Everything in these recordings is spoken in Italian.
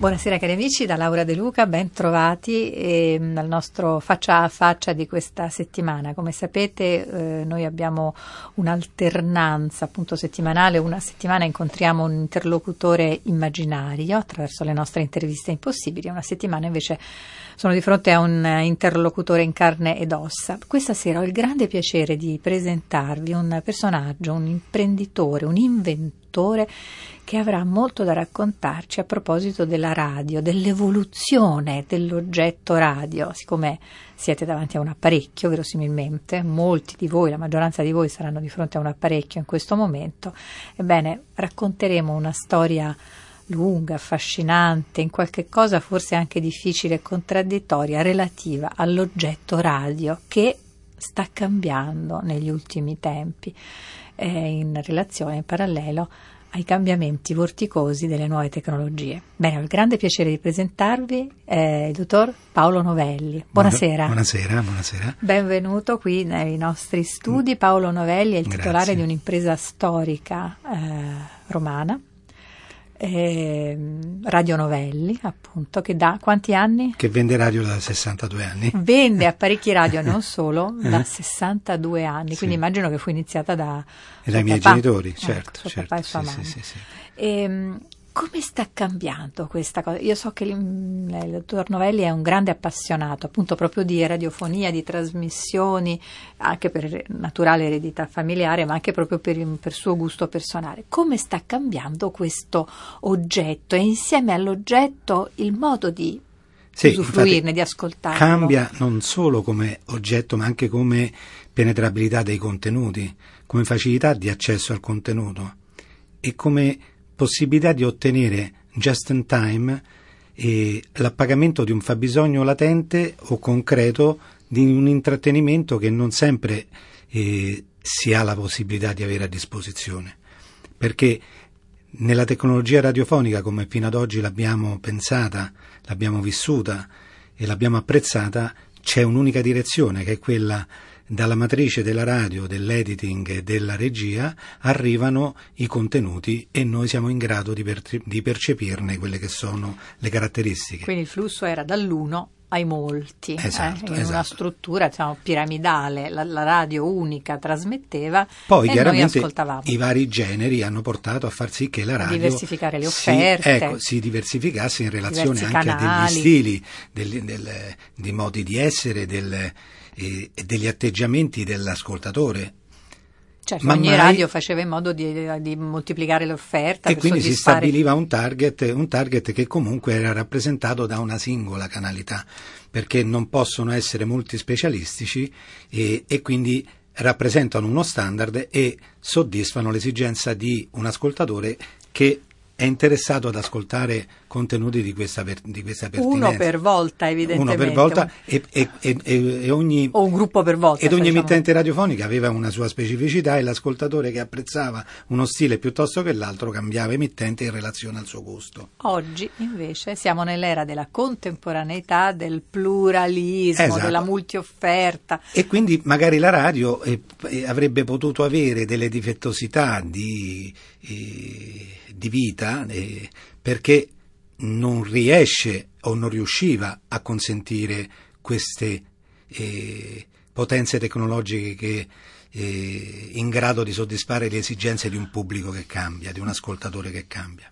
Buonasera cari amici, da Laura De Luca, ben trovati eh, al nostro faccia a faccia di questa settimana. Come sapete eh, noi abbiamo un'alternanza appunto settimanale, una settimana incontriamo un interlocutore immaginario attraverso le nostre interviste impossibili, una settimana invece sono di fronte a un interlocutore in carne ed ossa. Questa sera ho il grande piacere di presentarvi un personaggio, un imprenditore, un inventore che avrà molto da raccontarci a proposito della radio, dell'evoluzione dell'oggetto radio. Siccome siete davanti a un apparecchio, verosimilmente, molti di voi, la maggioranza di voi saranno di fronte a un apparecchio in questo momento, ebbene racconteremo una storia lunga, affascinante, in qualche cosa forse anche difficile e contraddittoria, relativa all'oggetto radio che sta cambiando negli ultimi tempi, eh, in relazione, in parallelo ai cambiamenti vorticosi delle nuove tecnologie. Bene, ho il grande piacere di presentarvi eh, il dottor Paolo Novelli. Buonasera. Buonasera, buonasera. Benvenuto qui nei nostri studi. Paolo Novelli è il titolare Grazie. di un'impresa storica eh, romana. Eh, Radio Novelli, appunto, che da quanti anni? Che vende radio da 62 anni. Vende apparecchi radio non solo da Eh. 62 anni, Sì. quindi immagino che fu iniziata da E dai miei papà. genitori, Ecco, certo. suo certo, papà e sua sì, mamma. sì, sì. Ehm, come sta cambiando questa cosa? Io so che il, il dottor Novelli è un grande appassionato appunto proprio di radiofonia, di trasmissioni, anche per naturale eredità familiare, ma anche proprio per, per suo gusto personale. Come sta cambiando questo oggetto e insieme all'oggetto il modo di Sì, usufruirne, di ascoltarlo? Cambia non solo come oggetto, ma anche come penetrabilità dei contenuti, come facilità di accesso al contenuto e come possibilità di ottenere just in time eh, l'appagamento di un fabbisogno latente o concreto di un intrattenimento che non sempre eh, si ha la possibilità di avere a disposizione. Perché nella tecnologia radiofonica, come fino ad oggi l'abbiamo pensata, l'abbiamo vissuta e l'abbiamo apprezzata, c'è un'unica direzione che è quella dalla matrice della radio, dell'editing e della regia arrivano i contenuti e noi siamo in grado di, per- di percepirne quelle che sono le caratteristiche. Quindi il flusso era dall'uno ai molti, eh, Esatto, in una esatto. struttura diciamo, piramidale, la, la radio unica trasmetteva Poi e noi chiaramente ascoltavamo. i vari generi hanno portato a far sì che la radio Diversificare le si- offerte. ecco, si diversificasse in relazione anche a canali. degli stili, del- del- di modi di essere del- e, e degli atteggiamenti dell'ascoltatore. Cioè, Ma ogni mai- radio faceva in modo di, di moltiplicare l'offerta E quindi si stabiliva un target, un target che comunque era rappresentato da una singola canalità, perché non possono essere multispecialistici e, e quindi rappresentano uno standard e soddisfano l'esigenza di un ascoltatore che è interessato ad ascoltare contenuti di questa, per- di questa pertinenza. uno per volta evidentemente. Uno per volta e, e- e- e- ogni, O un gruppo per volta. ed ogni diciamo. emittente radiofonica aveva una sua specificità e l'ascoltatore che apprezzava uno stile piuttosto che l'altro cambiava emittente in relazione al suo gusto. Oggi invece siamo nell'era della contemporaneità, del pluralismo, Esatto. della multiofferta. E quindi magari la radio eh, eh, avrebbe potuto avere delle difettosità di, eh, di vita eh, perché non riesce o non riusciva a consentire queste eh, potenze tecnologiche che eh, in grado di soddisfare le esigenze di un pubblico che cambia, di un ascoltatore che cambia.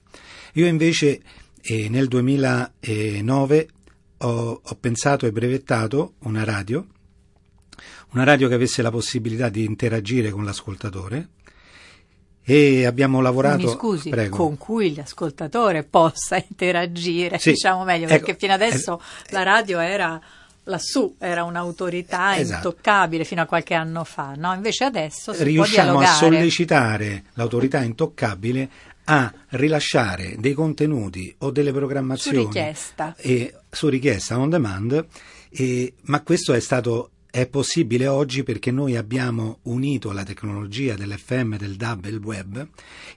Io invece eh, nel 2009 ho, ho pensato e brevettato una radio una radio che avesse la possibilità di interagire con l'ascoltatore e abbiamo lavorato Mi scusi, prego. con cui l'ascoltatore possa interagire, Sì, diciamo meglio, ecco, perché fino adesso es- la radio era lassù, era un'autorità Esatto. intoccabile fino a qualche anno fa, no? Invece adesso si riusciamo a sollecitare l'autorità intoccabile a rilasciare dei contenuti o delle programmazioni su richiesta, e, su richiesta on demand, e, ma questo è stato è possibile oggi perché noi abbiamo unito la tecnologia dell'FM, del DAB e il web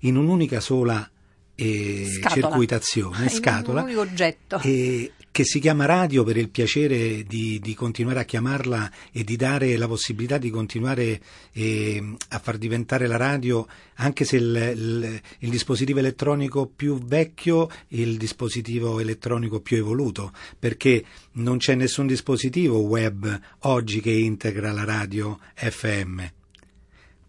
in un'unica sola eh, circuitazione, scatola, un oggetto. E, che si chiama radio per il piacere di, di, continuare a chiamarla e di dare la possibilità di continuare eh, a far diventare la radio, anche se il, il, il, dispositivo elettronico più vecchio, il dispositivo elettronico più evoluto, perché non c'è nessun dispositivo web oggi che integra la radio FM.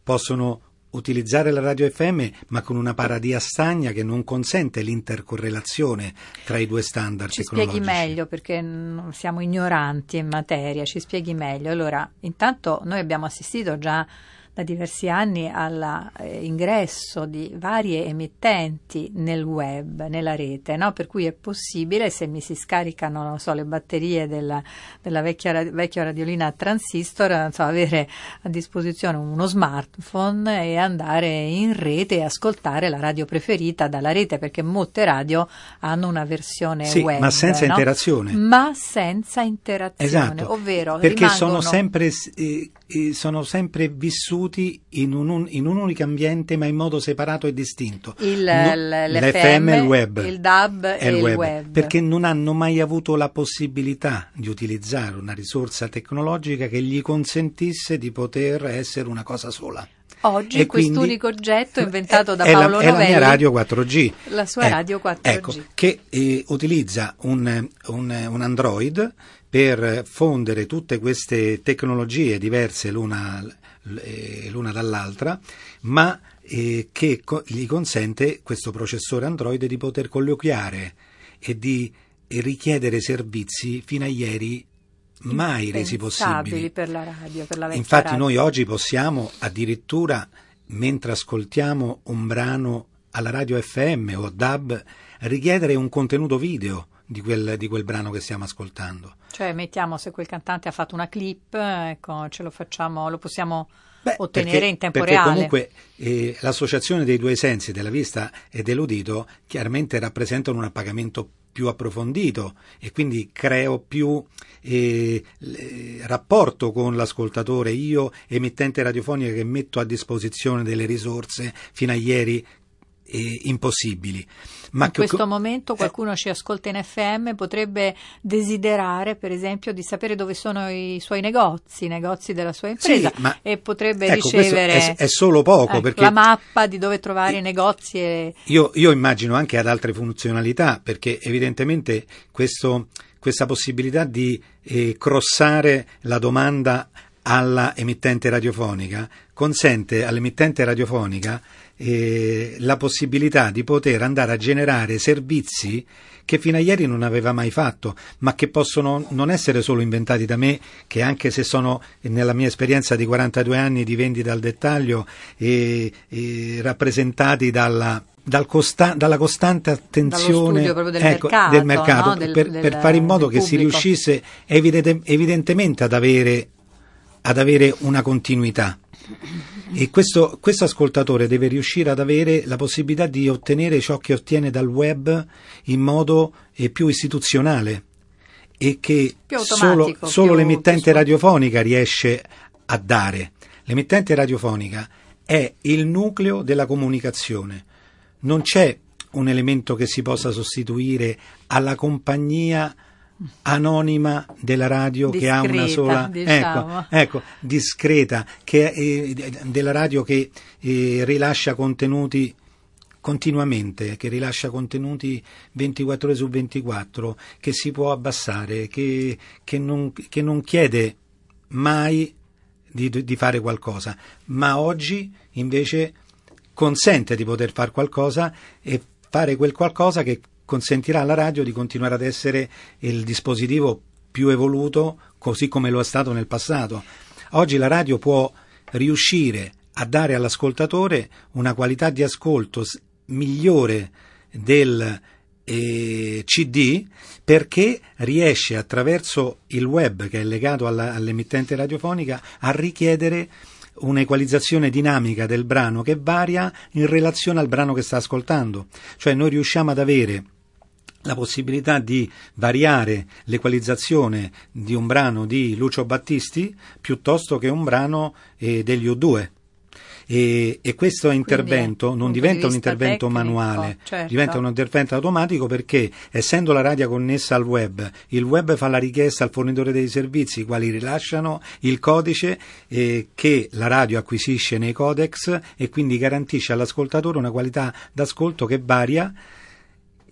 Possono utilizzare la radio FM ma con un paradia stagna che non consente l'intercorrelazione tra i due standard. Ci spieghi meglio perché siamo ignoranti in materia, ci spieghi meglio. Allora, intanto noi abbiamo assistito già da diversi anni all'ingresso eh, di varie emittenti nel web, nella rete, no? per cui è possibile, se mi si scaricano so, le batterie della, della vecchia, vecchia, radiolina a transistor, so, avere a disposizione uno smartphone e andare in rete e ascoltare la radio preferita dalla rete, perché molte radio hanno una versione sì, web. Ma senza no? interazione. Ma senza interazione, esatto, ovvero perché rimangono... sono sempre, eh, sono sempre vissuti in un, in un, unico ambiente ma in modo separato e distinto. Il, no, l'FM, il web, il DAB e il, web, web. Perché non hanno mai avuto la possibilità di utilizzare una risorsa tecnologica che gli consentisse di poter essere una cosa sola. Oggi e quest'unico oggetto inventato da Paolo la, Novelli. È la mia radio 4G. La sua eh, radio 4G. Ecco, che eh, utilizza un, un, un Android per fondere tutte queste tecnologie diverse l'una, l'una dall'altra, ma eh, che co- gli consente questo processore Android di poter colloquiare e di e richiedere servizi fino a ieri mai resi possibili. per la radio, per la Infatti radio. noi oggi possiamo addirittura, mentre ascoltiamo un brano alla radio FM o DAB, richiedere un contenuto video di quel, di quel brano che stiamo ascoltando. Cioè mettiamo se quel cantante ha fatto una clip, ecco, ce lo facciamo, lo possiamo Beh, ottenere perché, in tempo perché reale. comunque eh, l'associazione dei due sensi, della vista e dell'udito, chiaramente rappresentano un appagamento più approfondito e quindi creo più eh, rapporto con l'ascoltatore, io emittente radiofonica che metto a disposizione delle risorse fino a ieri eh, impossibili. Ma in questo co- momento qualcuno eh, ci ascolta in FM potrebbe desiderare, per esempio, di sapere dove sono i suoi negozi, i negozi della sua impresa sì, e potrebbe ecco, ricevere è, è, solo poco ecco, perché la mappa di dove trovare i negozi. E... Io, io, immagino anche ad altre funzionalità perché evidentemente questo, questa possibilità di eh, crossare la domanda alla emittente radiofonica consente all'emittente radiofonica eh, la possibilità di poter andare a generare servizi che fino a ieri non aveva mai fatto, ma che possono non essere solo inventati da me, che anche se sono nella mia esperienza di 42 anni di vendita al dettaglio e, e rappresentati dalla, dal costa- dalla costante attenzione del, ecco, mercato, del mercato no? del, per, del, per, fare in modo che pubblico. si riuscisse evidente, evidentemente ad avere, ad avere una continuità. E questo, questo, ascoltatore deve riuscire ad avere la possibilità di ottenere ciò che ottiene dal web in modo eh, più istituzionale e che solo, solo più, l'emittente più radiofonica riesce a dare. L'emittente radiofonica è il nucleo della comunicazione. Non c'è un elemento che si possa sostituire alla compagnia anonima della radio discreta, che ha una sola diciamo. ecco, ecco, discreta che eh, della radio che eh, rilascia contenuti continuamente, che rilascia contenuti 24 ore su 24, che si può abbassare, che, che, non, che non, chiede mai di, di fare qualcosa, ma oggi invece consente di poter fare qualcosa e fare quel qualcosa che consentirà alla radio di continuare ad essere il dispositivo più evoluto così come lo è stato nel passato. Oggi la radio può riuscire a dare all'ascoltatore una qualità di ascolto migliore del eh, CD perché riesce attraverso il web che è legato alla, all'emittente radiofonica a richiedere un'equalizzazione dinamica del brano che varia in relazione al brano che sta ascoltando. Cioè noi riusciamo ad avere la possibilità di variare l'equalizzazione di un brano di Lucio Battisti piuttosto che un brano eh, degli U2. E, e, questo intervento Quindi, non diventa un intervento tecnico, manuale, certo. diventa un intervento automatico perché essendo la radio connessa al web, il web fa la richiesta al fornitore dei servizi, i quali rilasciano il codice eh, che la radio acquisisce nei codex e quindi garantisce all'ascoltatore una qualità d'ascolto che varia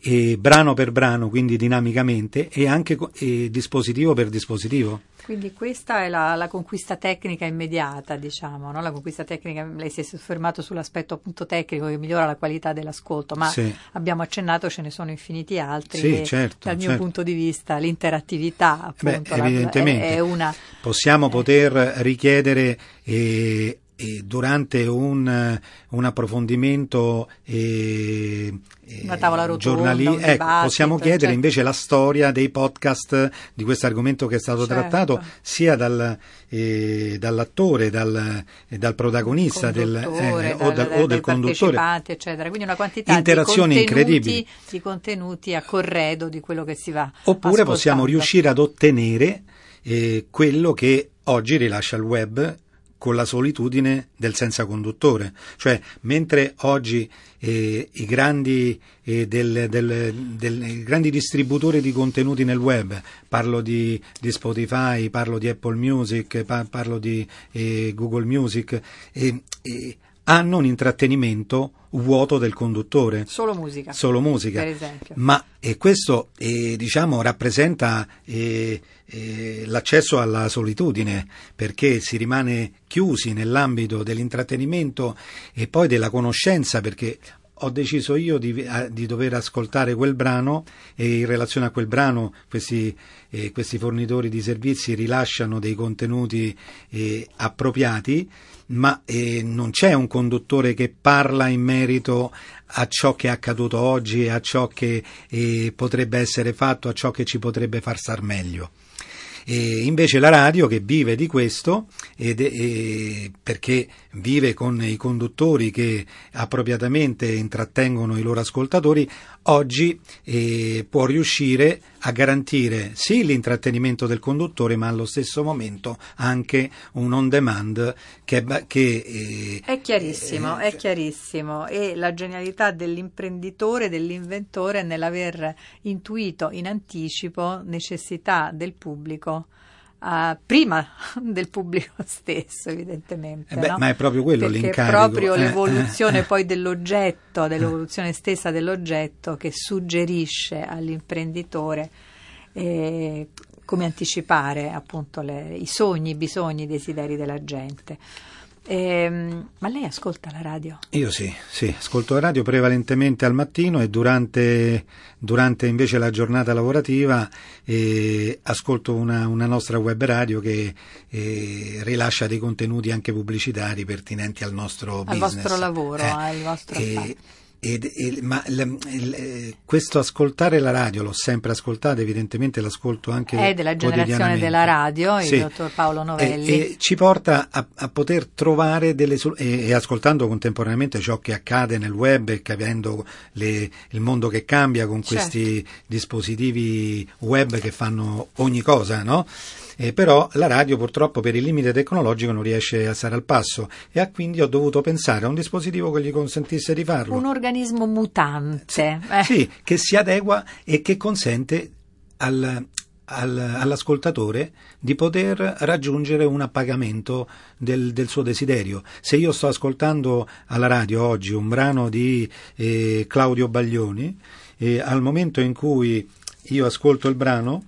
e brano per brano, quindi dinamicamente, e anche e dispositivo per dispositivo. Quindi questa è la, la conquista tecnica immediata, diciamo, no? la conquista tecnica, lei si è soffermato sull'aspetto appunto tecnico che migliora la qualità dell'ascolto, ma sì. abbiamo accennato ce ne sono infiniti altri. Sì, certo, dal mio certo. punto di vista l'interattività appunto, Beh, evidentemente è, è una... Possiamo eh. poter richiedere eh, durante un, un approfondimento eh, una tavola rotonda, giornali- ecco, possiamo chiedere certo. invece la storia dei podcast di questo argomento che è stato certo. trattato sia dal, eh, dall'attore, dal, dal protagonista del, eh, o, dal, o del conduttore, eccetera. Quindi una quantità interazioni di incredibili di contenuti a corredo di quello che si va. Oppure ascoltando. possiamo riuscire ad ottenere eh, quello che oggi rilascia il web con la solitudine del senza conduttore. Cioè, mentre oggi eh, i, grandi, eh, del, del, del, i grandi distributori di contenuti nel web, parlo di, di Spotify, parlo di Apple Music, pa- parlo di eh, Google Music, hanno un intrattenimento vuoto del conduttore. Solo musica. Solo musica. Per esempio. Ma e questo eh, diciamo, rappresenta eh, eh, l'accesso alla solitudine perché si rimane chiusi nell'ambito dell'intrattenimento e poi della conoscenza perché ho deciso io di, di, dover ascoltare quel brano e in relazione a quel brano questi, eh, questi fornitori di servizi rilasciano dei contenuti eh, appropriati ma eh, non c'è un conduttore che parla in merito a ciò che è accaduto oggi, a ciò che eh, potrebbe essere fatto, a ciò che ci potrebbe far star meglio. E invece la radio che vive di questo ed, e, perché vive con i conduttori che appropriatamente intrattengono i loro ascoltatori, oggi eh, può riuscire a garantire sì l'intrattenimento del conduttore, ma allo stesso momento anche un on demand che, che eh, è chiarissimo, eh, è chiarissimo. E la genialità dell'imprenditore, dell'inventore nell'aver intuito in anticipo necessità del pubblico Uh, prima del pubblico stesso, evidentemente. Eh beh, no? Ma è proprio quello Perché l'incarico. proprio eh, l'evoluzione eh, poi dell'oggetto, dell'evoluzione stessa dell'oggetto che suggerisce all'imprenditore eh, come anticipare appunto le, i sogni, i bisogni, i desideri della gente. Ehm, ma lei ascolta la radio? Io sì, sì, ascolto la radio prevalentemente al mattino e durante, durante invece la giornata lavorativa eh, ascolto una, una, nostra web radio che eh, rilascia dei contenuti anche pubblicitari pertinenti al nostro al business. Al vostro lavoro, eh, al vostro e, ed, ed, ma il, il, eh, questo ascoltare la radio l'ho sempre ascoltato, evidentemente l'ascolto anche È della generazione della radio, il sì. dottor Paolo Novelli. E, e ci porta a, a, poter trovare delle e, e, ascoltando contemporaneamente ciò che accade nel web e capendo le, il mondo che cambia con questi certo. dispositivi web che fanno ogni cosa, no? Eh, però la radio purtroppo per il limite tecnologico non riesce a stare al passo e quindi ho dovuto pensare a un dispositivo che gli consentisse di farlo. Un organismo mutante. Sì, eh. sì che si adegua e che consente al, al, all'ascoltatore di poter raggiungere un appagamento del, del, suo desiderio. Se io sto ascoltando alla radio oggi un brano di eh, Claudio Baglioni, eh, al momento in cui io ascolto il brano,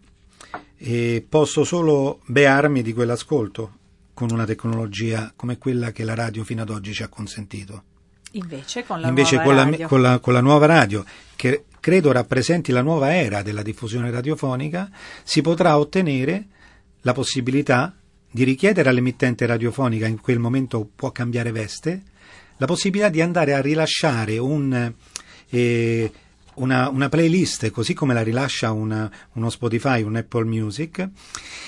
e posso solo bearmi di quell'ascolto con una tecnologia come quella che la radio fino ad oggi ci ha consentito. Invece con la Invece nuova con la, radio. Con la, con la nuova radio, che credo rappresenti la nuova era della diffusione radiofonica, si potrà ottenere la possibilità di richiedere all'emittente radiofonica, in quel momento può cambiare veste, la possibilità di andare a rilasciare un, eh, una, una, playlist così come la rilascia una, uno Spotify, un Apple Music.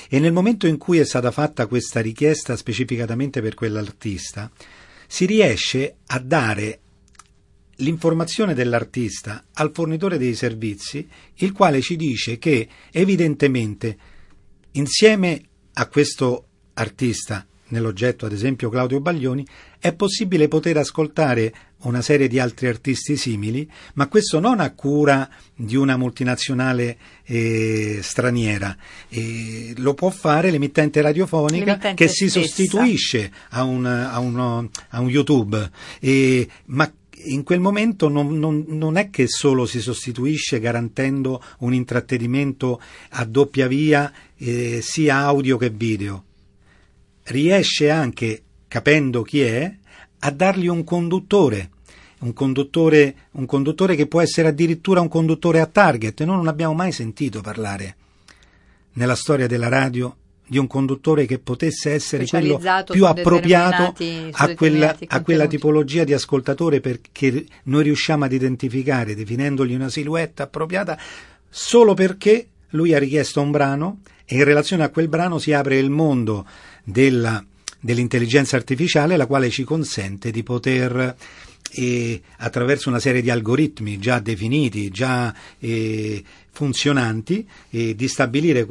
E nel momento in cui è stata fatta questa richiesta specificatamente per quell'artista si riesce a dare l'informazione dell'artista al fornitore dei servizi il quale ci dice che evidentemente insieme a questo artista nell'oggetto ad esempio Claudio Baglioni, è possibile poter ascoltare una serie di altri artisti simili, ma questo non a cura di una multinazionale eh, straniera, eh, lo può fare l'emittente radiofonica l'emittente che si stessa. sostituisce a un, a uno, a un YouTube, eh, ma in quel momento non, non, non, è che solo si sostituisce garantendo un intrattenimento a doppia via eh, sia audio che video. Riesce anche, capendo chi è, a dargli un conduttore, un conduttore, un conduttore che può essere addirittura un conduttore a target. Noi non abbiamo mai sentito parlare nella storia della radio di un conduttore che potesse essere quello più appropriato a quella, a quella, tipologia di ascoltatore perché noi riusciamo ad identificare definendogli una silhouette appropriata solo perché lui ha richiesto un brano e in relazione a quel brano si apre il mondo della, dell'intelligenza artificiale, la quale ci consente di poter eh, attraverso una serie di algoritmi già definiti, già eh, funzionanti, eh, di stabilire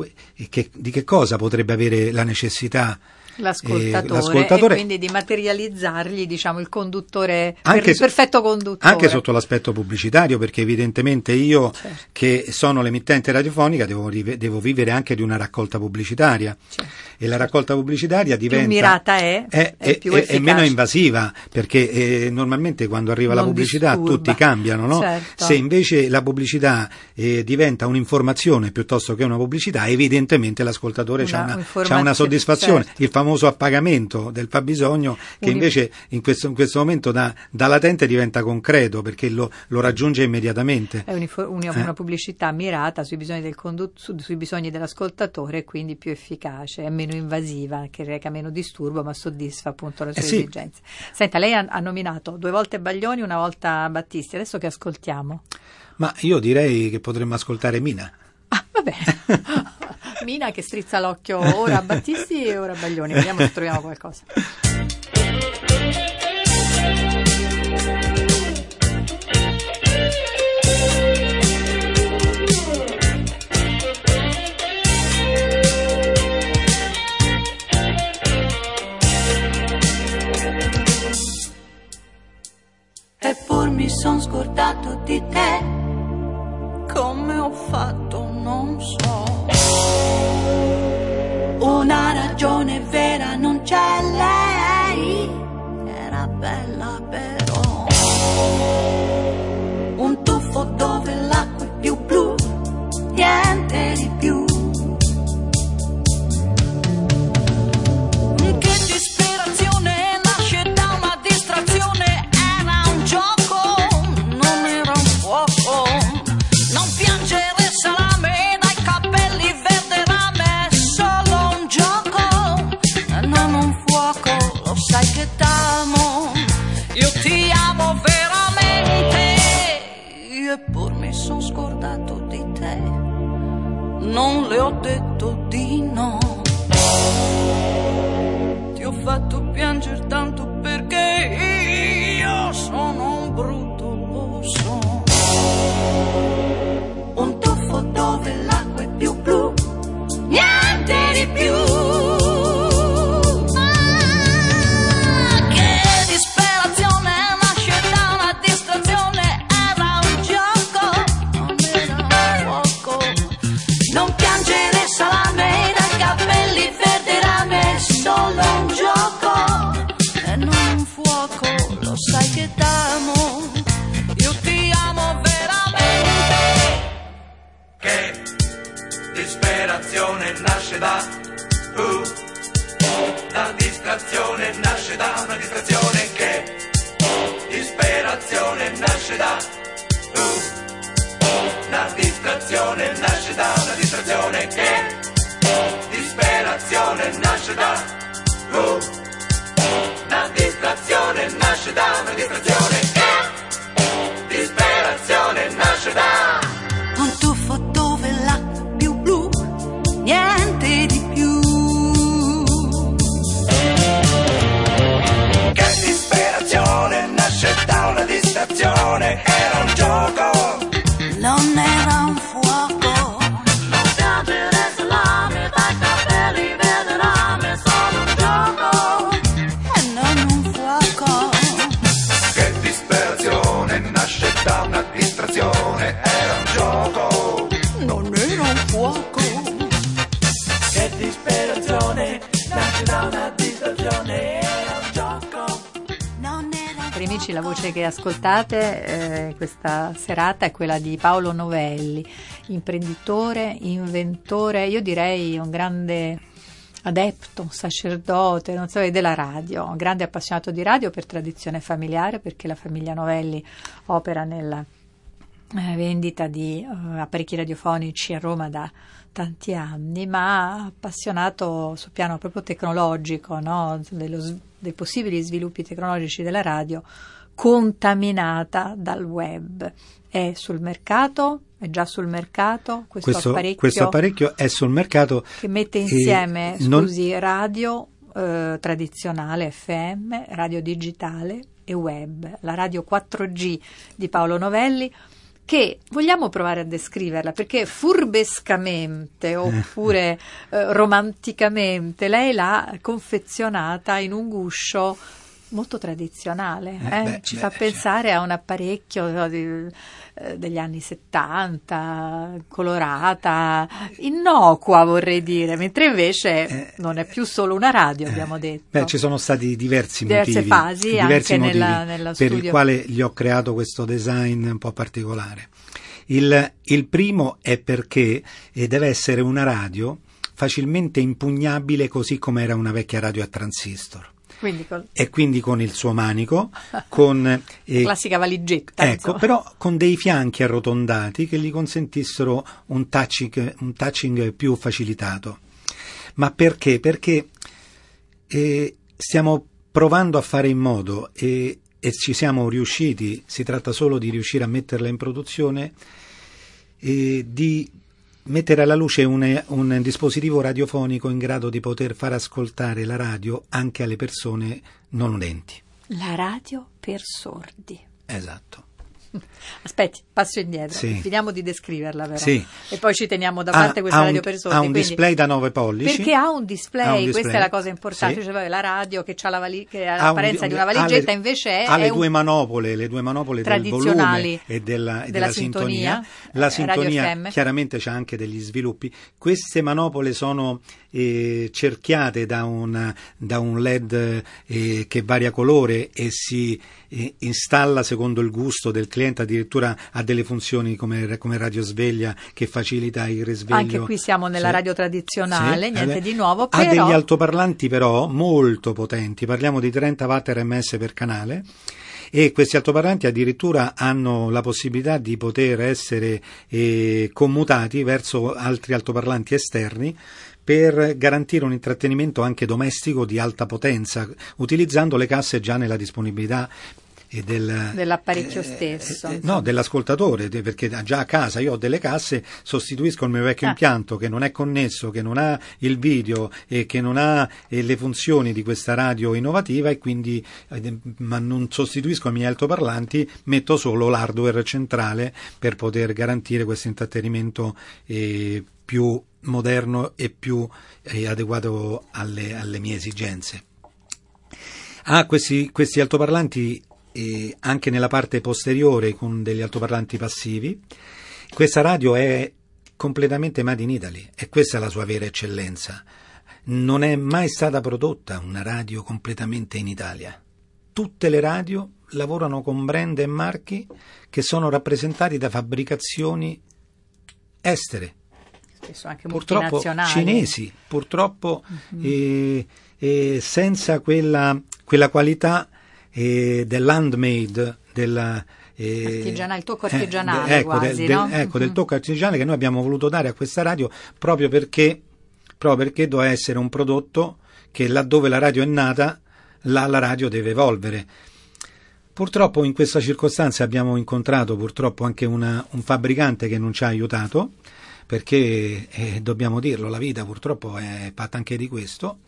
che, di che cosa potrebbe avere la necessità L'ascoltatore, eh, l'ascoltatore, e quindi di materializzargli diciamo, il conduttore, anche, il perfetto conduttore. Anche sotto l'aspetto pubblicitario, perché evidentemente io certo. che sono l'emittente radiofonica devo, devo, vivere anche di una raccolta pubblicitaria certo. e la raccolta pubblicitaria diventa... Più mirata è, è, è, è, è meno invasiva, perché eh, normalmente quando arriva non la pubblicità disturba. tutti cambiano, no? certo. Se invece la pubblicità eh, diventa un'informazione piuttosto che una pubblicità, evidentemente l'ascoltatore ha una, una, soddisfazione. Certo. Il famoso appagamento del fabbisogno che invece in questo, in questo momento da, da, latente diventa concreto perché lo, lo raggiunge immediatamente. È una, una eh. pubblicità mirata sui bisogni, del condu- su, sui bisogni dell'ascoltatore e quindi più efficace, è meno invasiva, che reca meno disturbo ma soddisfa appunto le sue eh sì. esigenze. Senta, lei ha, ha nominato due volte Baglioni, una volta Battisti, adesso che ascoltiamo? Ma io direi che potremmo ascoltare Mina. Ah, va bene. Mina che strizza l'occhio ora a Battisti e ora a Baglioni. Vediamo se troviamo qualcosa. Eppur mi son scordato di te. Non voce che ascoltate eh, questa serata è quella di Paolo Novelli, imprenditore, inventore, io direi un grande adepto, sacerdote, non so, della radio, un grande appassionato di radio per tradizione familiare, perché la famiglia Novelli opera nella eh, vendita di eh, apparecchi radiofonici a Roma da tanti anni, ma appassionato sul piano proprio tecnologico, no? Dello dei possibili sviluppi tecnologici della radio, contaminata dal web. È sul mercato? È già sul mercato questo, Questo, apparecchio, questo apparecchio è sul mercato che mette e insieme, non- scusi, radio eh, tradizionale FM, radio digitale e web, la radio 4G di Paolo Novelli che vogliamo provare a descriverla perché furbescamente oppure eh, romanticamente lei l'ha confezionata in un guscio molto tradizionale, Eh, eh? beh, ci beh, fa cioè. pensare a un apparecchio no, di- eh, degli anni 70, colorata, innocua vorrei dire, mentre invece Eh, non è più solo una radio, abbiamo detto. Beh, ci sono stati diversi Diverse motivi, fasi diversi anche motivi nella- nello per il studio. quale gli ho creato questo design un po' particolare. Il, il primo è perché eh, deve essere una radio facilmente impugnabile così come era una vecchia radio a transistor. Quindi con E quindi con il suo manico, con eh, classica valigetta. Ecco, insomma. però con dei fianchi arrotondati che gli consentissero un touching, un touching più facilitato. Ma perché? Perché eh, stiamo provando a fare in modo e, e ci siamo riusciti, si tratta solo di riuscire a metterla in produzione, eh, di mettere alla luce un, un dispositivo radiofonico in grado di poter far ascoltare la radio anche alle persone non udenti. La radio per sordi. Esatto. Aspetti, passo indietro. Sì. Finiamo di descriverla però. Sì. E poi ci teniamo da Ha- parte questa ha radio un, per sordi. ha un display da 9 pollici. Perché ha un display, Ha un questa display, è la cosa importante. sì. Cioè, la radio che ha, la vali- che ha Ha un- l'apparenza di una ha le- valigetta, invece è, ha le due manopole, le due manopole del volume e della, e della della sintonia, La eh, radio sintonia chiaramente c'ha anche degli sviluppi. Queste manopole sono eh, cerchiate da, una- da un LED eh, che varia colore e si installa secondo il gusto del cliente, addirittura ha delle funzioni come, come radiosveglia che facilita il risveglio. Anche qui siamo nella Sì. radio tradizionale, Sì, niente eh di nuovo, Ha però degli altoparlanti però molto potenti, parliamo di 30 watt RMS per canale e questi altoparlanti addirittura hanno la possibilità di poter essere eh, commutati verso altri altoparlanti esterni per garantire un intrattenimento anche domestico di alta potenza, utilizzando le casse già nella disponibilità e del, Dell'apparecchio eh, stesso, eh, no, dell'ascoltatore, de- perché già a casa io ho delle casse, sostituisco il mio vecchio Ah. impianto che non è connesso, che non ha il video e che non ha eh, le funzioni di questa radio innovativa e quindi eh, ma non sostituisco i miei altoparlanti, metto solo l'hardware centrale per poter garantire questo intrattenimento eh, più moderno e più eh, adeguato alle, alle mie esigenze. Ha questi, questi altoparlanti eh, anche nella parte posteriore con degli altoparlanti passivi. Questa radio è completamente made in Italy e questa è la sua vera eccellenza. Non è mai stata prodotta una radio completamente in Italia. Tutte le radio lavorano con brand e marchi che sono rappresentati da fabbricazioni estere spesso anche purtroppo cinesi, purtroppo Mhm. eh, eh, senza quella, quella qualità eh, dell'handmade, della, eh, Artigianale, il tocco eh, artigianale de- ecco, quasi, del, del- no? ecco, del Mhm. tocco artigianale che noi abbiamo voluto dare a questa radio proprio perché, proprio perché doveva essere un prodotto che laddove la radio è nata, là la radio deve evolvere. Purtroppo in questa circostanza abbiamo incontrato purtroppo anche una- un fabbricante che non ci ha aiutato, perché eh, dobbiamo dirlo, la vita purtroppo è fatta anche di questo.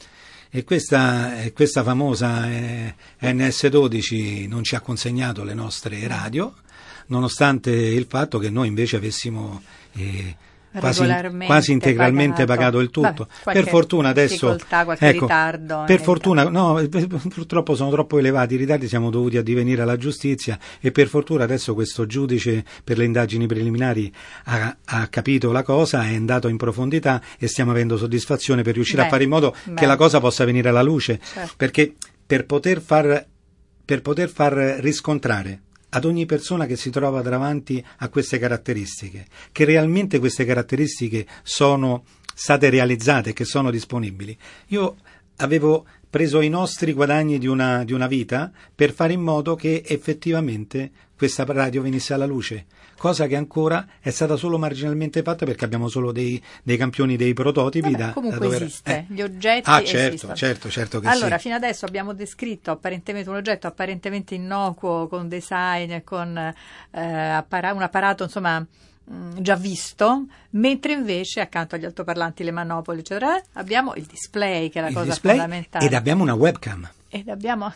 E questa, questa famosa eh, NS12 non ci ha consegnato le nostre radio, nonostante il fatto che noi invece avessimo eh, quasi, quasi integralmente pagato. pagato, il tutto. Vabbè, per fortuna adesso ecco, per fortuna no, purtroppo sono troppo elevati i ritardi, siamo dovuti addivenire alla giustizia e per fortuna adesso questo giudice per le indagini preliminari ha, ha capito la cosa, è andato in profondità e stiamo avendo soddisfazione per riuscire Beh, a fare in modo beh. che la cosa possa venire alla luce, Certo. perché per poter far per poter far riscontrare ad ogni persona che si trova davanti a queste caratteristiche, che realmente queste caratteristiche sono state realizzate, che sono disponibili. Io avevo preso i nostri guadagni di una, di una vita per fare in modo che effettivamente questa radio venisse alla luce, cosa che ancora è stata solo marginalmente fatta perché abbiamo solo dei, dei campioni, dei prototipi Vabbè, da, comunque da dover... esiste, eh. gli oggetti Ah, certo, esistono. certo, certo che allora, sì. fino adesso abbiamo descritto apparentemente un oggetto apparentemente innocuo, con design, con eh, appara- un apparato insomma mh, già visto, mentre invece accanto agli altoparlanti, le manopole, eccetera, abbiamo il display che è la Il cosa display fondamentale. ed abbiamo una webcam. Ed abbiamo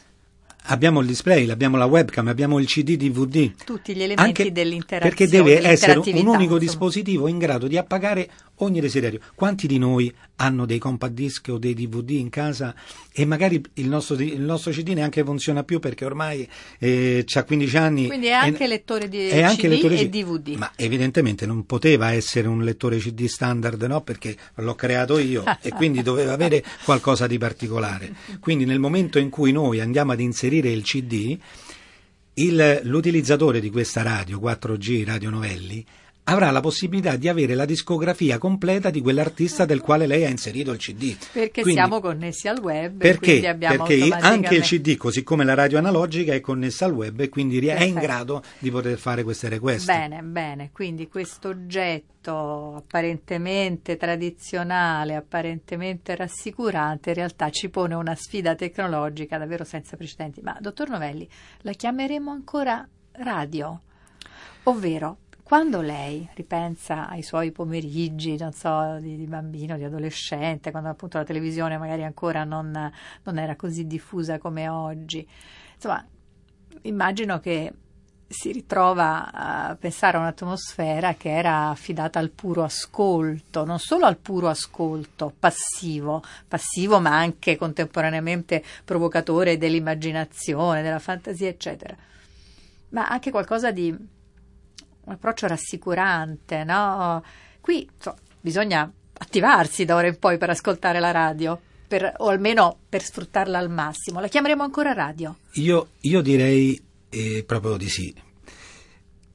Abbiamo il display, abbiamo la webcam, abbiamo il CD DVD. tutti gli elementi dell'interazione. perché deve essere un unico insomma. dispositivo in grado di appagare ogni desiderio. Quanti di noi hanno dei compact disc o dei DVD in casa e magari il nostro, il nostro CD neanche funziona più perché ormai eh, ha 15 anni. Quindi è e- anche lettore di è anche CD lettore e. DVD. Ma evidentemente non poteva essere un lettore CD standard, no? Perché l'ho creato io e quindi doveva avere qualcosa di particolare. Quindi nel momento in cui noi andiamo ad inserire il CD, il- l'utilizzatore di questa radio 4G Radio Novelli avrà la possibilità di avere la discografia completa di quell'artista del quale lei ha inserito il CD. Perché Quindi- siamo connessi al web e quindi perché? abbiamo Perché anche il CD, così come la radio analogica, è connessa al web e quindi è in Perfetto. grado di poter fare queste request. Bene, bene, quindi questo oggetto apparentemente tradizionale, apparentemente rassicurante, in realtà ci pone una sfida tecnologica davvero senza precedenti. Ma, dottor Novelli, la chiameremo ancora radio? Ovvero, quando lei ripensa ai suoi pomeriggi, non so, di, di bambino, di adolescente, quando appunto la televisione magari ancora non, non era così diffusa come oggi, insomma, immagino che si ritrova a pensare a un'atmosfera che era affidata al puro ascolto, non solo al puro ascolto passivo, passivo ma anche contemporaneamente provocatore dell'immaginazione, della fantasia, eccetera, ma anche qualcosa di un approccio rassicurante, no? Qui insomma, bisogna attivarsi da ora in poi per ascoltare la radio, per- o almeno per sfruttarla al massimo. La chiameremo ancora radio? Io, io direi eh, proprio di sì,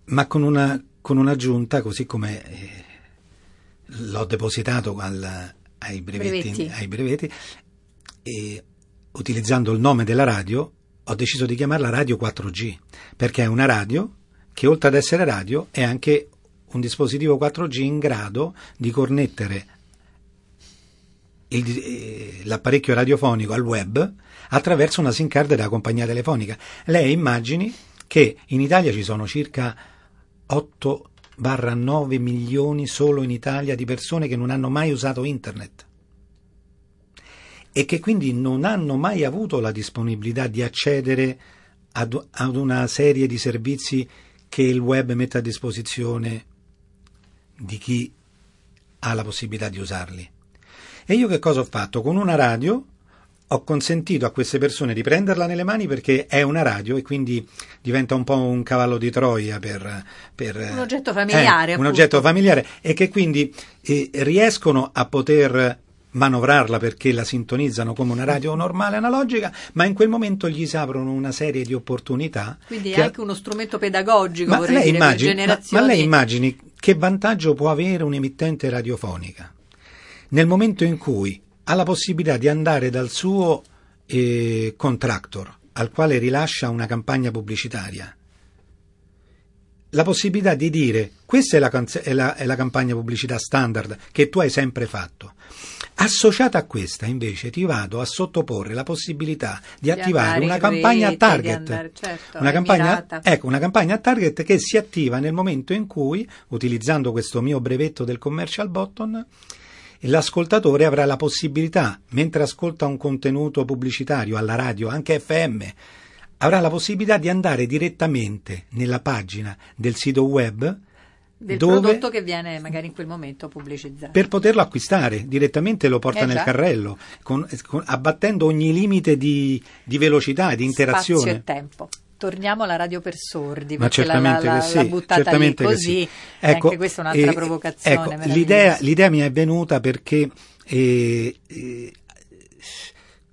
ma con, una, con un'aggiunta, così come eh, l'ho depositato al- ai brevetti, Brevetti. ai brevetti, e utilizzando il nome della radio, ho deciso di chiamarla Radio 4G, perché è una radio che oltre ad essere radio è anche un dispositivo 4G in grado di connettere il- eh, l'apparecchio radiofonico al web attraverso una SIM card della compagnia telefonica. Lei immagini che in Italia ci sono circa 8-9 milioni solo in Italia di persone che non hanno mai usato internet e che quindi non hanno mai avuto la disponibilità di accedere ad, ad una serie di servizi che il web mette a disposizione di chi ha la possibilità di usarli. E io che cosa ho fatto? Con una radio ho consentito a queste persone di prenderla nelle mani perché è una radio e quindi diventa un po' un cavallo di Troia per... per Un oggetto familiare, eh, un oggetto familiare e che quindi eh, riescono a poter manovrarla perché la sintonizzano come una radio normale analogica, ma in quel momento gli si aprono una serie di opportunità. Quindi è che- anche uno strumento pedagogico, ma vorrei lei, dire, immagini, per ma- generazioni. ma lei immagini che vantaggio può avere un'emittente radiofonica nel momento in cui ha la possibilità di andare dal suo eh, contractor al quale rilascia una campagna pubblicitaria la possibilità di dire questa è la, è la- è la campagna pubblicità standard che tu hai sempre fatto. Associata a questa, invece, ti vado a sottoporre la possibilità di, attivare andare una campagna rete, target. di andare- certo, una, campagna, ecco, una campagna target che si attiva nel momento in cui, utilizzando questo mio brevetto del commercial button, l'ascoltatore avrà la possibilità, mentre ascolta un contenuto pubblicitario alla radio, anche FM, avrà la possibilità di andare direttamente nella pagina del sito web del dove- prodotto che viene magari in quel momento pubblicizzato. per poterlo acquistare direttamente lo porta Eh nel carrello, con- con- abbattendo ogni limite di, di velocità e di interazione. Spazio e tempo. Torniamo alla radio per sordi, Ma perché la, la, certamente la, che sì, la buttata lì certamente che così, sì. e anche questa è un'altra eh, provocazione. ecco, l'idea, l'idea mi è venuta perché eh, eh,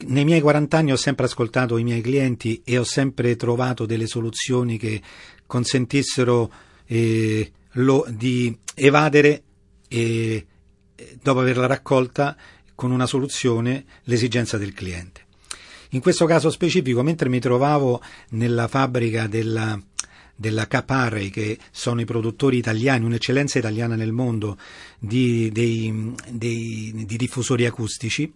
nei miei 40 anni ho sempre ascoltato i miei clienti e ho sempre trovato delle soluzioni che consentissero eh, lo- di evadere eh, dopo averla raccolta con una soluzione l'esigenza del cliente. In questo caso specifico, mentre mi trovavo nella fabbrica della, della Caparre, che sono i produttori italiani, un'eccellenza italiana nel mondo di, dei- dei- di diffusori acustici,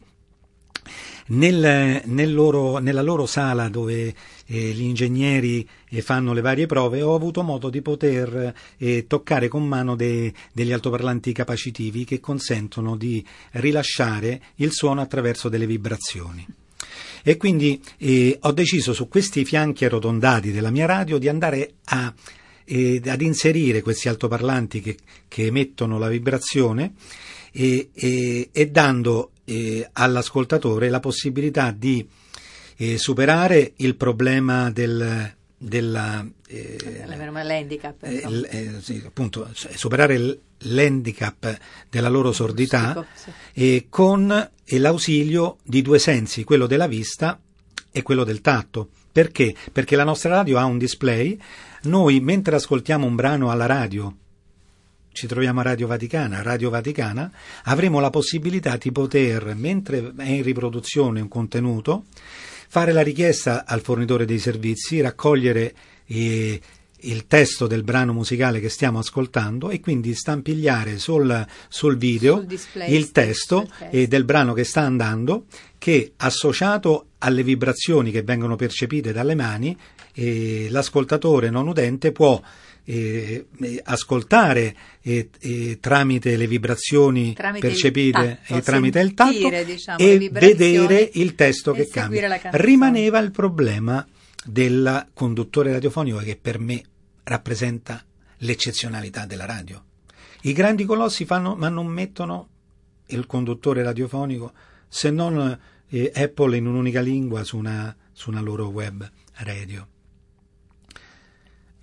nel- nel loro- nella loro sala dove eh, gli ingegneri eh, fanno le varie prove ho avuto modo di poter eh, toccare con mano de- degli altoparlanti capacitivi che consentono di rilasciare il suono attraverso delle vibrazioni. E quindi eh, ho deciso su questi fianchi arrotondati della mia radio di andare a, eh, ad inserire questi altoparlanti che, che emettono la vibrazione e, e- e dando eh, all'ascoltatore la possibilità di eh, superare il problema del, della, eh, l'handicap, eh, eh, sì, appunto, s- superare l'handicap della loro sordità Acustico, sì. e con eh, l'ausilio di due sensi, quello della vista e quello del tatto. Perché? Perché la nostra radio ha un display, noi mentre ascoltiamo un brano alla radio, ci troviamo a Radio Vaticana, Radio Vaticana, avremo la possibilità di poter, mentre è in riproduzione un contenuto, fare la richiesta al fornitore dei servizi, raccogliere eh, il testo del brano musicale che stiamo ascoltando e quindi stampigliare sul, sul video Sul display il testo. eh, del brano che sta andando che associato alle vibrazioni che vengono percepite dalle mani eh, l'ascoltatore non udente può eh, ascoltare eh, eh, tramite le vibrazioni Tramite il percepite tatto, e tramite il tatto sentire, diciamo, le e vibrazioni vedere il testo e che cambia. Rimaneva il problema del conduttore radiofonico che per me rappresenta l'eccezionalità della radio. I grandi colossi fanno, ma non mettono il conduttore radiofonico se non eh, Apple in un'unica lingua su una, su una loro web radio.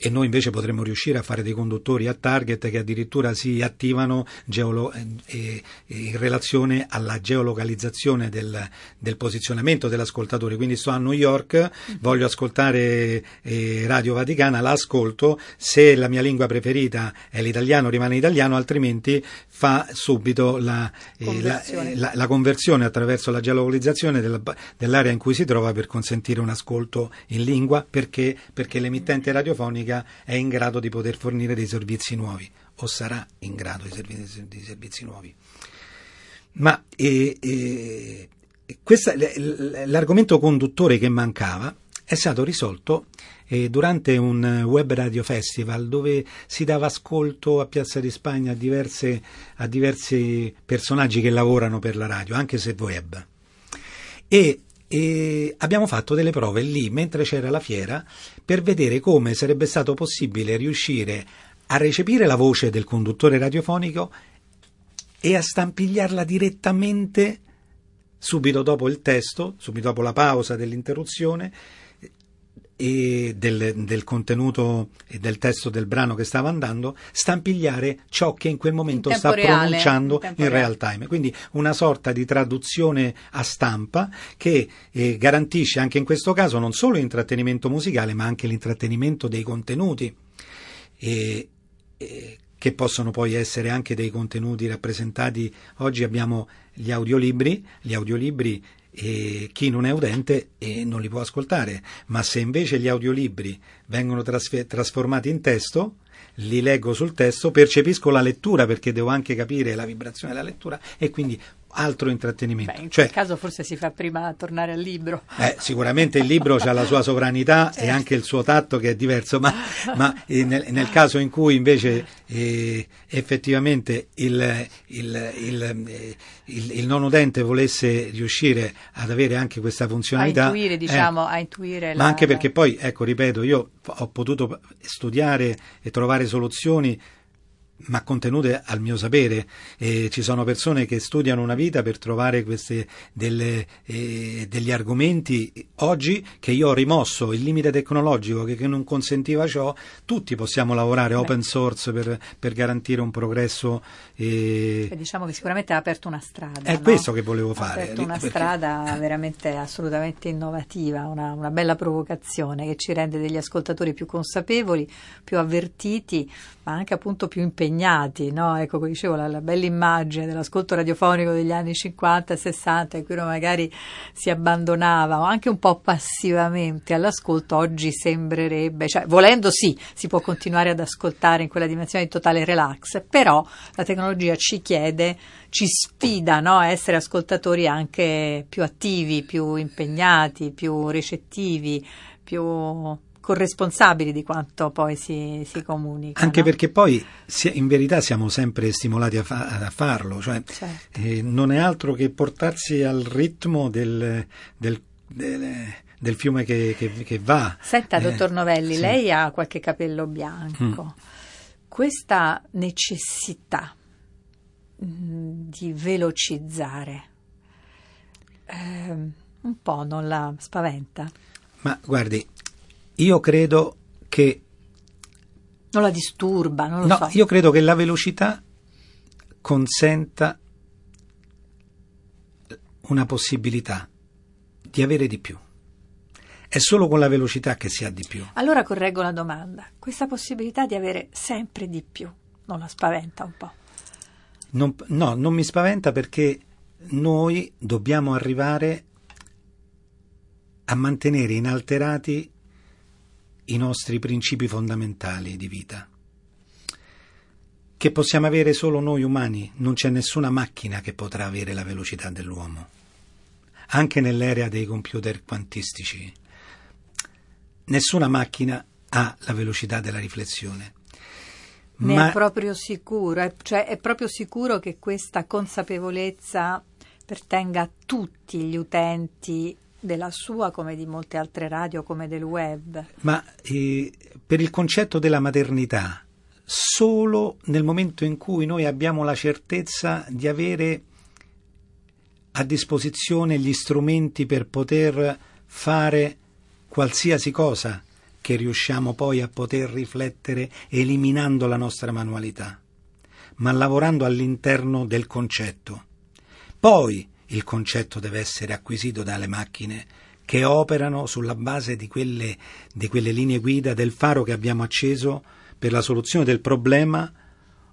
E noi invece potremmo riuscire a fare dei conduttori a target che addirittura si attivano geolo- eh, in relazione alla geolocalizzazione del, del posizionamento dell'ascoltatore. Quindi sto a New York, voglio ascoltare eh, Radio Vaticana, la ascolto, se la mia lingua preferita è l'italiano rimane italiano, altrimenti fa subito la, eh, la, Conversione. eh, la- la conversione attraverso la geolocalizzazione della- dell'area in cui si trova per consentire un ascolto in lingua perché, perché l'emittente radiofonica è in grado di poter fornire dei servizi nuovi o sarà in grado di servire dei servizi nuovi. Ma eh, eh, questa- l'argomento conduttore che mancava è stato risolto eh, durante un eh, web radio festival dove si dava ascolto a Piazza di Spagna a, diverse- a diversi personaggi che lavorano per la radio, anche se web. E, e abbiamo fatto delle prove lì mentre c'era la fiera per vedere come sarebbe stato possibile riuscire a recepire la voce del conduttore radiofonico e a stampigliarla direttamente subito dopo il testo, subito dopo la pausa dell'interruzione e del, del contenuto e del testo del brano che stava andando, stampigliare ciò che in quel momento In sta reale, pronunciando in in real time. Quindi una sorta di traduzione a stampa che eh, garantisce anche in questo caso non solo l'intrattenimento musicale, ma anche l'intrattenimento dei contenuti. E, e che possono poi essere anche dei contenuti rappresentati. Oggi abbiamo gli audiolibri, gli audiolibri e chi non è udente eh, non li può ascoltare, ma se invece gli audiolibri vengono trasfe- trasformati in testo, li leggo sul testo, percepisco la lettura perché devo anche capire la vibrazione della lettura e quindi altro intrattenimento. Beh, in Cioè, quel caso forse si fa prima tornare al libro. eh, sicuramente il libro ha la sua sovranità e Certo. anche il suo tatto che è diverso, ma, ma, eh, nel, nel caso in cui invece eh, effettivamente il, il- il, eh, il- il non udente volesse riuscire ad avere anche questa A funzionalità, intuire, eh, diciamo, a intuire ma la- anche perché poi, ecco, ripeto, io ho potuto studiare e trovare soluzioni ma contenute al mio sapere. E ci sono persone che studiano una vita per trovare queste, delle, eh, degli argomenti oggi che io ho rimosso il limite tecnologico che, che non consentiva ciò. Tutti possiamo lavorare Beh. open source per, per garantire un progresso. eh, Beh, Diciamo che sicuramente ha aperto una strada. È no? questo che volevo Ha fare, aperto una perché- strada veramente assolutamente innovativa, una, una bella provocazione che ci rende degli ascoltatori più consapevoli, più avvertiti, ma anche appunto più impegnati. No? Ecco, come dicevo, la, la bella immagine dell'ascolto radiofonico degli anni 50 e 60, in cui uno magari si abbandonava o anche un po' passivamente all'ascolto, oggi sembrerebbe, cioè volendo sì, si può continuare ad ascoltare in quella dimensione di totale relax, però la tecnologia ci chiede, ci sfida no, a essere ascoltatori anche più attivi, più impegnati, più recettivi, più corresponsabili di quanto poi si, si comunica. Anche no? perché poi si- in verità siamo sempre stimolati a, fa- a farlo, cioè Certo. eh, non è altro che portarsi al ritmo del, del- del- del fiume che, che- che va. Senta, Eh, dottor Novelli, sì. lei ha qualche capello bianco. Questa necessità mh, di velocizzare ehm, un po' non la spaventa? Ma guardi, io credo che Non la disturba? Non lo no, so. io credo che la velocità consenta una possibilità di avere di più. È solo con la velocità che si ha di più. Allora correggo la domanda. Questa possibilità di avere sempre di più non la spaventa un po'? Non- no, non mi spaventa perché noi dobbiamo arrivare a mantenere inalterati i nostri principi fondamentali di vita, che possiamo avere solo noi umani, non c'è nessuna macchina che potrà avere la velocità dell'uomo, anche nell'era dei computer quantistici. Nessuna macchina ha la velocità della riflessione. Ne Ma- è proprio sicuro, è, cioè è proprio sicuro che questa consapevolezza pertenga a tutti gli utenti della sua come di molte altre radio come del web. Ma eh, per il concetto della maternità, solo nel momento in cui noi abbiamo la certezza di avere a disposizione gli strumenti per poter fare qualsiasi cosa che riusciamo poi a poter riflettere eliminando la nostra manualità, ma lavorando all'interno del concetto. Poi il concetto deve essere acquisito dalle macchine che operano sulla base di quelle, di quelle linee guida del faro che abbiamo acceso per la soluzione del problema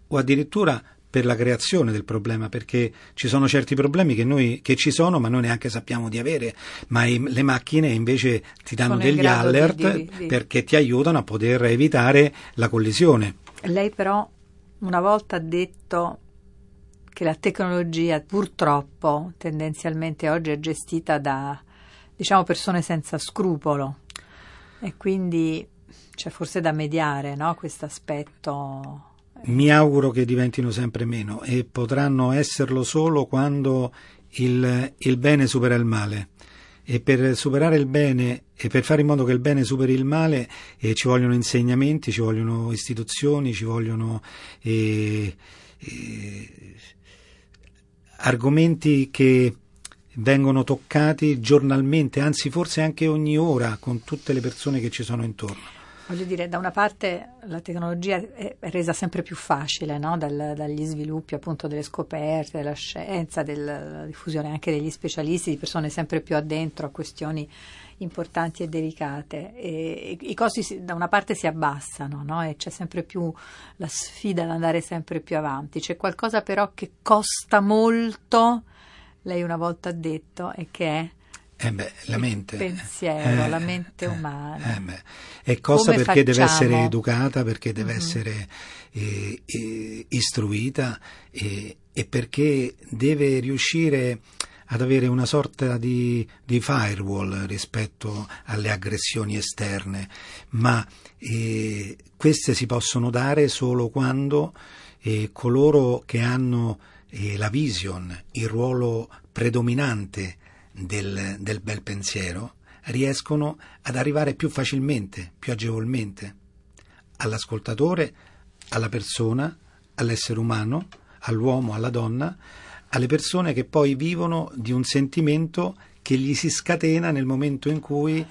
o addirittura per la creazione del problema, perché ci sono certi problemi che, noi, che ci sono ma noi neanche sappiamo di avere, ma i- le macchine invece ti danno Sono degli alert di- di- perché ti aiutano a poter evitare la collisione. Lei però una volta ha detto che la tecnologia purtroppo tendenzialmente oggi è gestita da diciamo persone senza scrupolo e quindi c'è forse da mediare no? questo aspetto. Mi auguro che diventino sempre meno e potranno esserlo solo quando il, il bene supera il male. E per superare il bene e per fare in modo che il bene superi il male eh, ci vogliono insegnamenti, ci vogliono istituzioni, ci vogliono eh, eh, argomenti che vengono toccati giornalmente, anzi forse anche ogni ora con tutte le persone che ci sono intorno. Voglio dire, da una parte la tecnologia è resa sempre più facile no? Dal- dagli sviluppi appunto delle scoperte, della scienza, della diffusione anche degli specialisti, di persone sempre più addentro a questioni importanti e delicate. E, i costi si- da una parte si abbassano no? e c'è sempre più la sfida ad andare sempre più avanti. C'è qualcosa però che costa molto, lei una volta ha detto, e che è Eh beh, la Il mente. pensiero, la mente umana. eh beh, È cosa Come perché deve facciamo? essere educata, perché deve Mhm. essere eh, eh, istruita eh, e perché deve riuscire ad avere una sorta di, di firewall rispetto alle aggressioni esterne, ma eh, queste si possono dare solo quando eh, coloro che hanno eh, la vision, il ruolo predominante del, del bel pensiero, riescono ad arrivare più facilmente, più agevolmente all'ascoltatore, alla persona, all'essere umano, all'uomo, alla donna, alle persone che poi vivono di un sentimento che gli si scatena nel momento in cui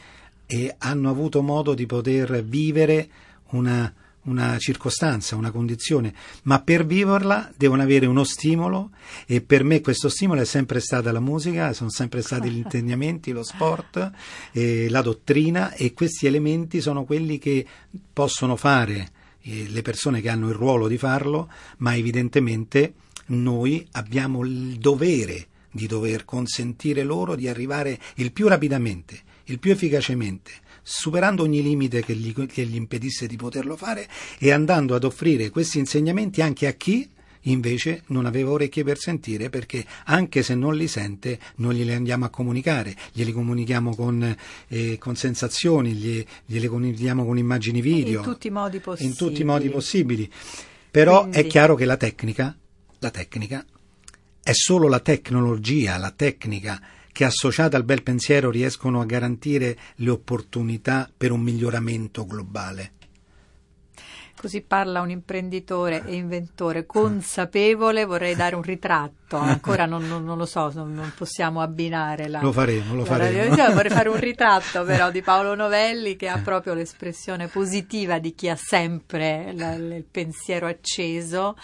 eh, hanno avuto modo di poter vivere una, una circostanza, una condizione, ma per viverla devono avere uno stimolo e per me questo stimolo è sempre stata la musica, sono sempre stati gli insegnamenti, lo sport, eh, la dottrina e questi elementi sono quelli che possono fare eh, le persone che hanno il ruolo di farlo, ma evidentemente noi abbiamo il dovere di dover consentire loro di arrivare il più rapidamente, il più efficacemente, superando ogni limite che gli, che gli impedisse di poterlo fare e andando ad offrire questi insegnamenti anche a chi invece non aveva orecchie per sentire perché anche se non li sente non glieli andiamo a comunicare, glieli comunichiamo con, eh, con sensazioni, gli, comunichiamo con immagini video. In tutti i modi possibili. In tutti i modi possibili. Però Quindi... è chiaro che la tecnica, la tecnica? È solo la tecnologia, la tecnica che associata al bel pensiero riescono a garantire le opportunità per un miglioramento globale. Così parla un imprenditore e inventore. Consapevole, vorrei dare un ritratto, ancora non, non, non lo so, non, possiamo abbinare la... Lo faremo, lo la faremo. Radio, vorrei fare un ritratto però di Paolo Novelli che ha proprio l'espressione positiva di chi ha sempre la, il pensiero acceso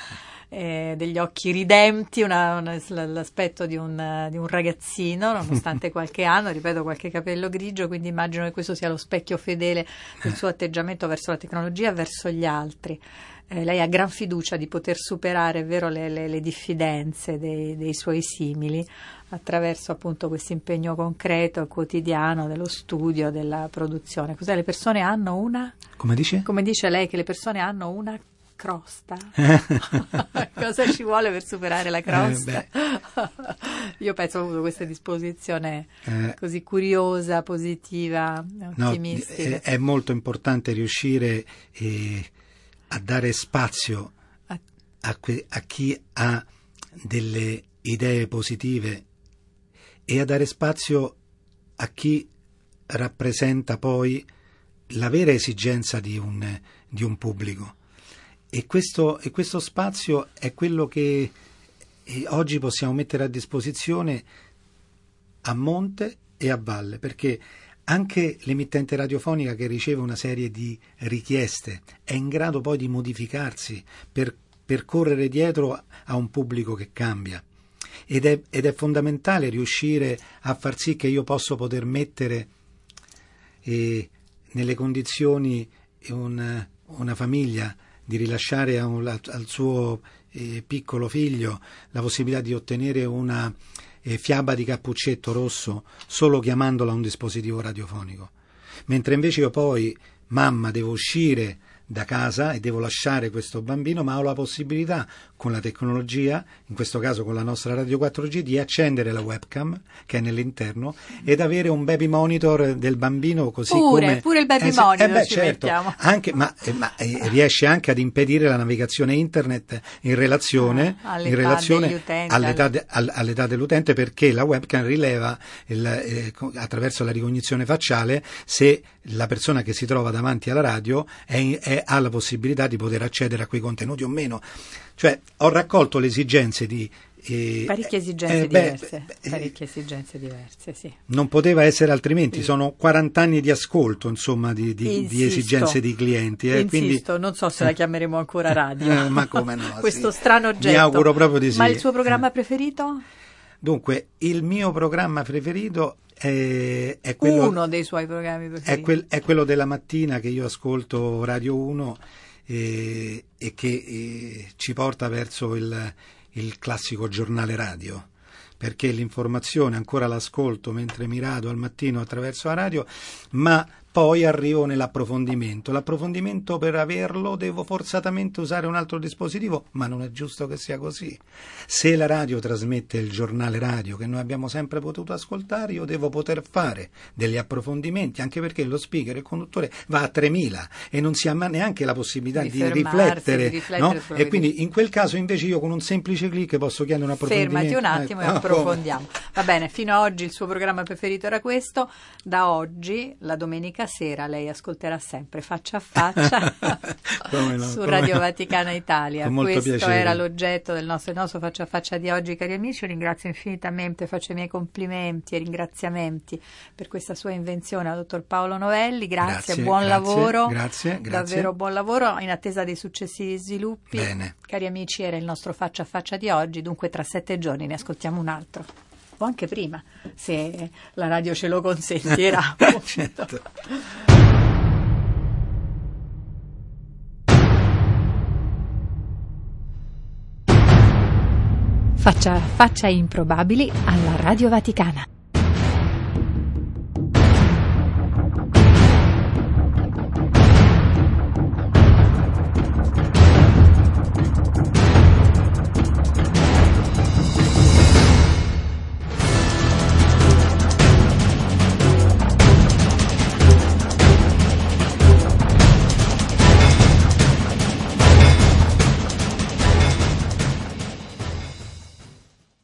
eh, degli occhi ridenti, una, una, l'aspetto di un, di un, ragazzino, nonostante qualche anno, ripeto, qualche capello grigio, quindi immagino che questo sia lo specchio fedele del suo atteggiamento verso la tecnologia e verso gli altri. Eh, lei ha gran fiducia di poter superare vero, le, le, le, diffidenze dei, dei, suoi simili attraverso appunto questo impegno concreto, quotidiano dello studio, della produzione. Cos'è? Le persone hanno una... Come dice? Come dice lei che le persone hanno una crosta. Cosa ci vuole per superare la crosta? Eh, Io penso ho avuto questa disposizione eh, così curiosa, positiva, ottimistica. No, è, è, molto importante riuscire eh, a dare spazio a, a, que, a chi ha delle idee positive e a dare spazio a chi rappresenta poi la vera esigenza di un, di un pubblico. E questo, e questo, spazio è quello che eh, oggi possiamo mettere a disposizione a monte e a valle, perché anche l'emittente radiofonica che riceve una serie di richieste è in grado poi di modificarsi per, per correre dietro a un pubblico che cambia. Ed è, ed è, fondamentale riuscire a far sì che io possa poter mettere eh, nelle condizioni un, una famiglia di rilasciare un, al suo eh, piccolo figlio la possibilità di ottenere una eh, fiaba di cappuccetto rosso solo chiamandola a un dispositivo radiofonico. Mentre invece io poi, mamma, devo uscire da casa e devo lasciare questo bambino, ma ho la possibilità con la tecnologia, in questo caso con la nostra radio 4G, di accendere la webcam che è nell'interno ed avere un baby monitor del bambino così pure, come... Pure il baby eh, monitor eh beh, certo. Anche, ma, eh, ma eh, riesce anche ad impedire la navigazione internet in relazione, Ah, all'età in relazione all'età, al- de- al- all'età dell'utente perché la webcam rileva il, eh, attraverso la ricognizione facciale se la persona che si trova davanti alla radio è è- ha la possibilità di poter accedere a quei contenuti o meno. Cioè, ho raccolto le esigenze di. eh, Parecchie esigenze eh, beh, diverse, beh, parecchie esigenze diverse, sì. non poteva essere altrimenti, Sì. sono 40 anni di ascolto, insomma, di, di- di esigenze di clienti. eh, quindi- Insisto, non so se la chiameremo ancora radio. Eh, ma come no, Questo sì. strano Mi oggetto. auguro proprio di sì. Ma il suo programma preferito? Dunque, il mio programma preferito è, è quello. Uno dei suoi programmi preferiti. È, quel- è quello della mattina che io ascolto Radio 1 eh, e che eh, ci porta verso il, il classico giornale radio. Perché l'informazione ancora l'ascolto mentre mi rado al mattino attraverso la radio, ma poi arrivo nell'approfondimento. L'approfondimento per averlo devo forzatamente usare un altro dispositivo, ma non è giusto che sia così. Se la radio trasmette il giornale radio che noi abbiamo sempre potuto ascoltare, io devo poter fare degli approfondimenti, anche perché lo speaker, il conduttore va a 3000 e non si ha neanche la possibilità Di di, riflettere. di riflettere no? E quindi in quel caso invece io con un semplice clic posso chiedere un approfondimento. Fermati un attimo e Ecco. approfondiamo. Va bene, fino ad oggi il suo programma preferito era questo. Da oggi, la domenica stasera lei ascolterà sempre faccia a faccia no, su Radio no. Vaticana Italia. Questo piacere. era l'oggetto del nostro, nostro faccia a faccia di oggi, cari amici. Io ringrazio infinitamente, faccio i miei complimenti e ringraziamenti per questa sua invenzione al dottor Paolo Novelli. Grazie, Grazie, buon grazie, lavoro. grazie, grazie. Davvero buon lavoro in attesa dei successivi sviluppi. Bene. Cari amici, era il nostro faccia a faccia di oggi, dunque tra sette giorni ne ascoltiamo un altro. O anche prima, se la radio ce lo consentirà. Certo. Faccia a faccia improbabili alla Radio Vaticana.